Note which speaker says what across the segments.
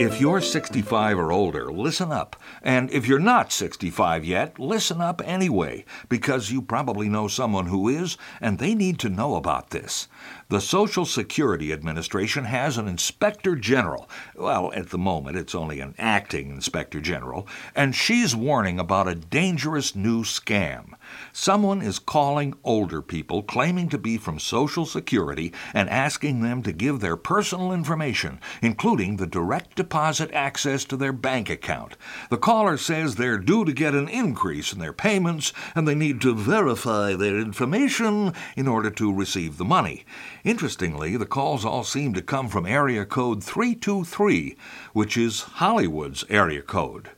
Speaker 1: If you're 65 or older, listen up. And if you're not 65 yet, listen up anyway, because you probably know someone who is, and they need to know about this. The Social Security Administration has an Inspector General. Well, at the moment, it's only an acting Inspector General, and she's warning about a dangerous new scam. Someone is calling older people claiming to be from Social Security and asking them to give their personal information, including the direct deposit access to their bank account. The caller says they're due to get an increase in their payments and they need to verify their information in order to receive the money. Interestingly, the calls all seem to come from area code 323, which is Hollywood's area code.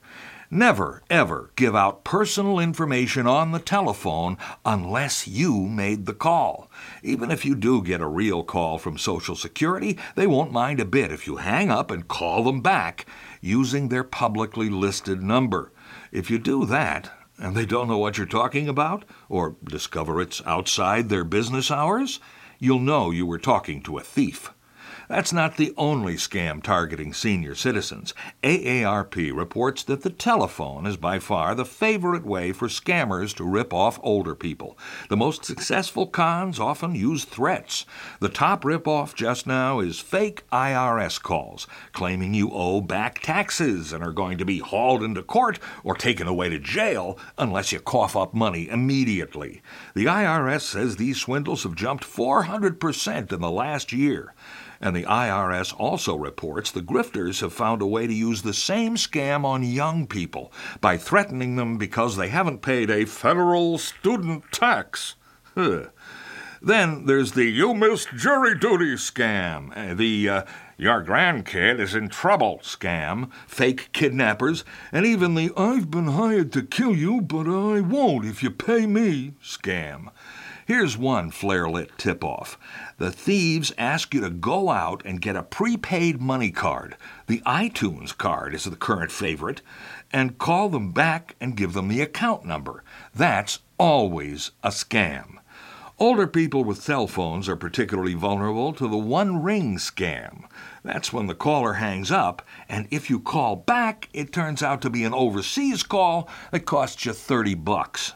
Speaker 1: Never, ever give out personal information on the telephone unless you made the call. Even if you do get a real call from Social Security, they won't mind a bit if you hang up and call them back using their publicly listed number. If you do that, and they don't know what you're talking about, or discover it's outside their business hours, you'll know you were talking to a thief. That's not the only scam targeting senior citizens. AARP reports that the telephone is by far the favorite way for scammers to rip off older people. The most successful cons often use threats. The top ripoff just now is fake IRS calls, claiming you owe back taxes and are going to be hauled into court or taken away to jail unless you cough up money immediately. The IRS says these swindles have jumped 400% in the last year. And the IRS also reports the grifters have found a way to use the same scam on young people by threatening them because they haven't paid a federal student tax. Huh. Then there's the you missed jury duty scam, uh, the uh, your grandkid is in trouble scam, fake kidnappers, and even the I've been hired to kill you, but I won't if you pay me scam. Here's one flare lit tip off. The thieves ask you to go out and get a prepaid money card. The iTunes card is the current favorite, and call them back and give them the account number. That's always a scam. Older people with cell phones are particularly vulnerable to the one ring scam. That's when the caller hangs up, and if you call back, it turns out to be an overseas call that costs you 30 bucks.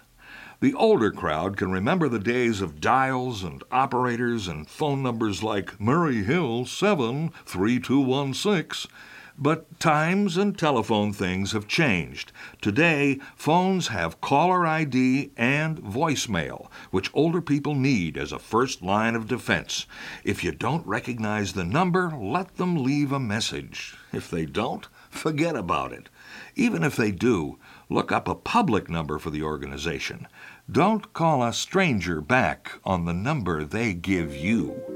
Speaker 1: The older crowd can remember the days of dials and operators and phone numbers like Murray Hill 73216. But times and telephone things have changed. Today, phones have caller ID and voicemail, which older people need as a first line of defense. If you don't recognize the number, let them leave a message. If they don't, forget about it. Even if they do, look up a public number for the organization. Don't call a stranger back on the number they give you.